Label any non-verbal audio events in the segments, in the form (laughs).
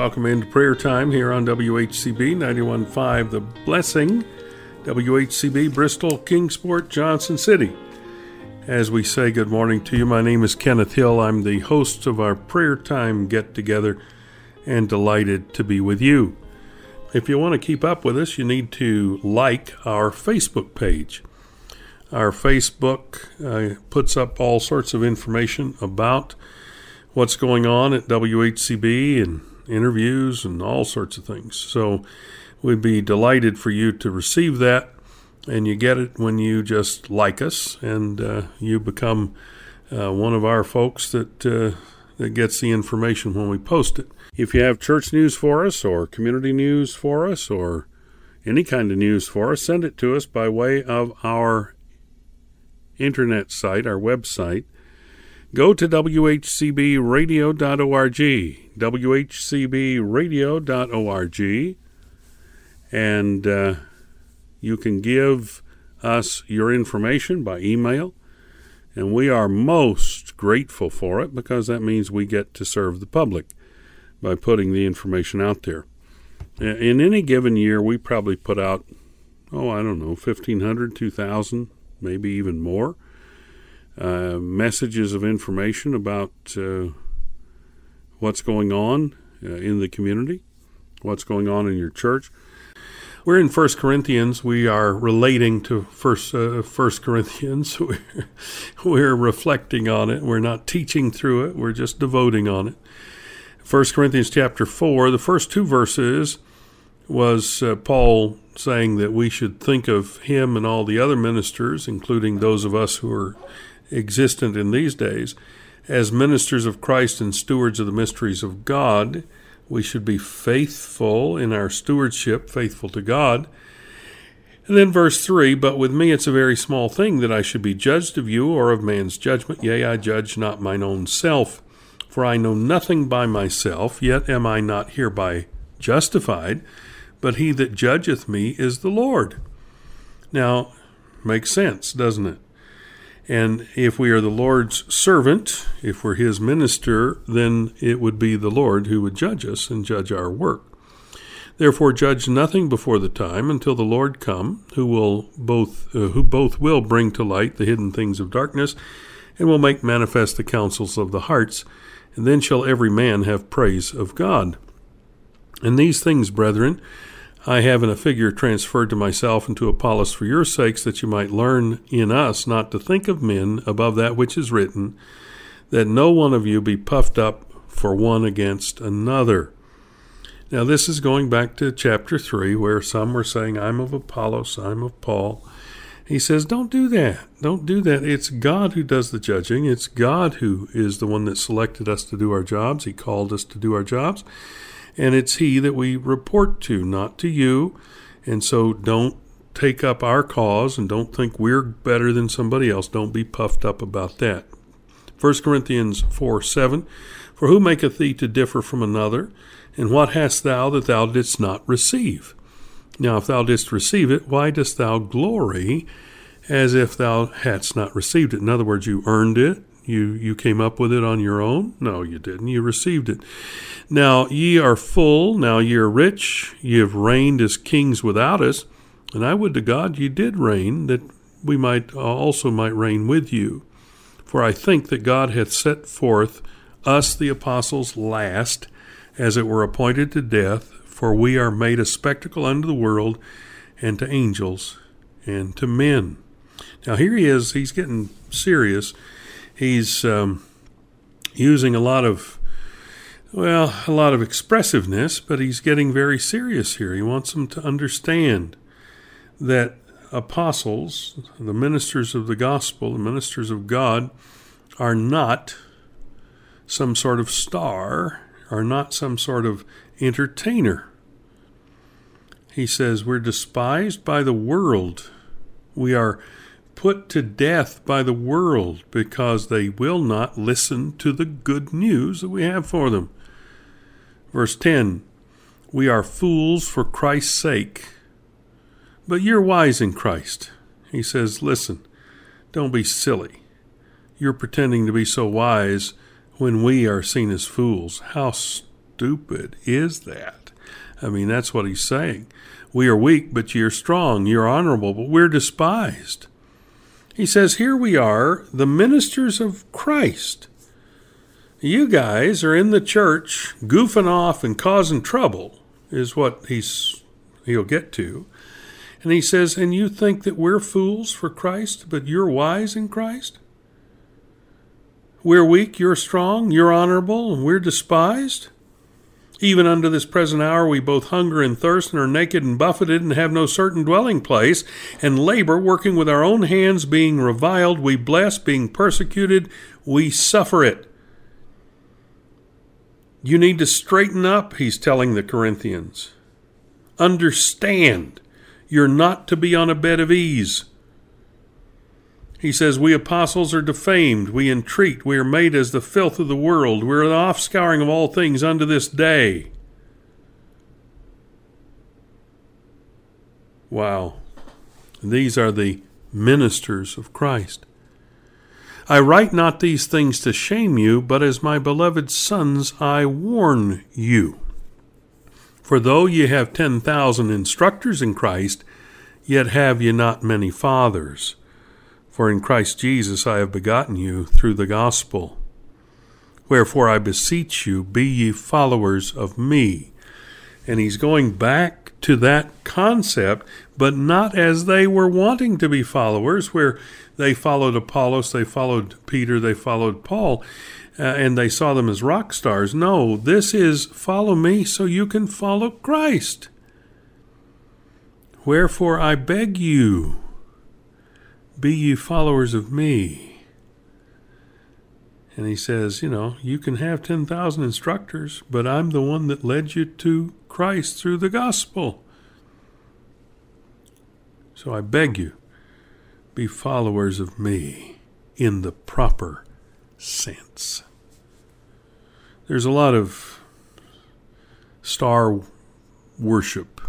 welcome into prayer time here on WHCB 91.5 The Blessing, WHCB Bristol, Kingsport, Johnson City. As we say good morning to you, my name is Kenneth Hill. I'm the host of our prayer time get together and delighted to be with you. If you want to keep up with us, you need to like our Facebook page. Our Facebook uh, puts up all sorts of information about what's going on at WHCB and interviews and all sorts of things. So we'd be delighted for you to receive that. And you get it when you just like us and uh, you become uh, one of our folks that, uh, that gets the information when we post it. If you have church news for us or community news for us or any kind of news for us, send it to us by way of our internet site, our website, go to whcbradio.org, whcbradio.org, and uh, you can give us your information by email. And we are most grateful for it because that means we get to serve the public by putting the information out there. In any given year, we probably put out, oh, I don't know, 1,500, 2,000, maybe even more uh, messages of information about uh, what's going on uh, in the community, what's going on in your church. We're in First Corinthians. We are relating to First uh, First Corinthians. (laughs) We're, we're reflecting on it. We're not teaching through it. We're just devoting on it. First Corinthians chapter four. The first two verses was uh, Paul saying that we should think of him and all the other ministers, including those of us who are existent in these days, as ministers of Christ and stewards of the mysteries of God, we should be faithful in our stewardship, faithful to God. And then verse 3 But with me it's a very small thing that I should be judged of you or of man's judgment. Yea, I judge not mine own self. For I know nothing by myself, yet am I not hereby justified. But he that judgeth me is the Lord. Now, makes sense, doesn't it? And if we are the Lord's servant, if we're his minister, then it would be the Lord who would judge us and judge our work. Therefore judge nothing before the time until the Lord come, who will both uh, who both will bring to light the hidden things of darkness and will make manifest the counsels of the hearts, and then shall every man have praise of God. And these things, brethren, I have in a figure transferred to myself and to Apollos for your sakes, that you might learn in us not to think of men above that which is written, that no one of you be puffed up for one against another. Now, this is going back to chapter 3, where some were saying, I'm of Apollos, I'm of Paul. He says, Don't do that. Don't do that. It's God who does the judging. It's God who is the one that selected us to do our jobs. He called us to do our jobs and it's He that we report to, not to you. And so don't take up our cause and don't think we're better than somebody else. Don't be puffed up about that. 1 Corinthians 4 7 For who maketh thee to differ from another? And what hast thou that thou didst not receive? Now, if thou didst receive it, why dost thou glory as if thou hadst not received it? In other words, you earned it, you you came up with it on your own? No, you didn't. You received it. Now ye are full, now ye are rich, ye have reigned as kings without us, and I would to God ye did reign, that we might uh, also might reign with you. For I think that God hath set forth us the apostles last, as it were appointed to death, for we are made a spectacle unto the world, and to angels, and to men. Now here he is, he's getting serious he's um, using a lot of well, a lot of expressiveness, but he's getting very serious here. He wants them to understand that apostles, the ministers of the gospel, the ministers of God, are not some sort of star, are not some sort of entertainer. He says, We're despised by the world. We are put to death by the world because they will not listen to the good news that we have for them. Verse 10 We are fools for Christ's sake, but you're wise in Christ. He says, Listen, don't be silly. You're pretending to be so wise when we are seen as fools. How stupid is that? I mean, that's what he's saying. We are weak, but you're strong. You're honorable, but we're despised. He says, Here we are, the ministers of Christ. You guys are in the church goofing off and causing trouble, is what he's he'll get to. And he says, And you think that we're fools for Christ, but you're wise in Christ? We're weak, you're strong, you're honorable, and we're despised? Even unto this present hour we both hunger and thirst, and are naked and buffeted, and have no certain dwelling place, and labor, working with our own hands, being reviled, we bless, being persecuted, we suffer it. You need to straighten up, he's telling the Corinthians. Understand, you're not to be on a bed of ease. He says, We apostles are defamed, we entreat, we are made as the filth of the world, we are the offscouring of all things unto this day. Wow. These are the ministers of Christ. I write not these things to shame you, but as my beloved sons I warn you. For though ye have ten thousand instructors in Christ, yet have ye not many fathers. For in Christ Jesus I have begotten you through the gospel. Wherefore I beseech you, be ye followers of me. And he's going back to that concept, but not as they were wanting to be followers, where they followed Apollos, they followed Peter, they followed Paul, uh, and they saw them as rock stars. No, this is follow me so you can follow Christ. Wherefore I beg you, be ye followers of me. And he says, you know, you can have 10,000 instructors, but I'm the one that led you to Christ through the gospel. So I beg you, be followers of me in the proper sense. There's a lot of star worship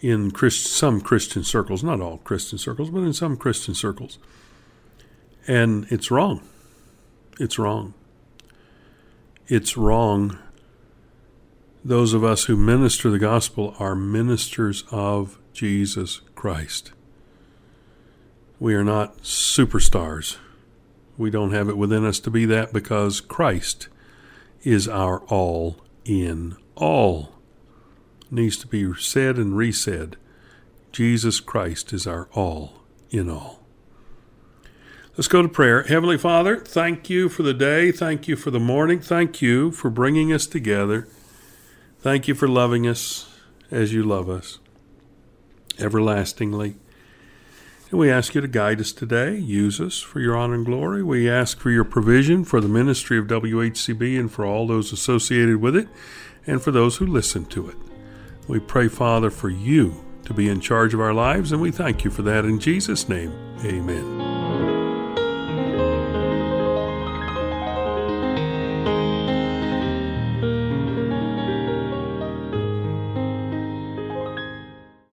in Christ, some Christian circles, not all Christian circles, but in some Christian circles. And it's wrong. It's wrong. It's wrong. Those of us who minister the gospel are ministers of Jesus Christ. We are not superstars. We don't have it within us to be that because Christ is our all in all. Needs to be said and resaid. Jesus Christ is our all in all. Let's go to prayer. Heavenly Father, thank you for the day. Thank you for the morning. Thank you for bringing us together. Thank you for loving us as you love us everlastingly. And we ask you to guide us today, use us for your honor and glory. We ask for your provision for the ministry of WHCB and for all those associated with it, and for those who listen to it. We pray, Father, for you to be in charge of our lives, and we thank you for that in Jesus' name. Amen.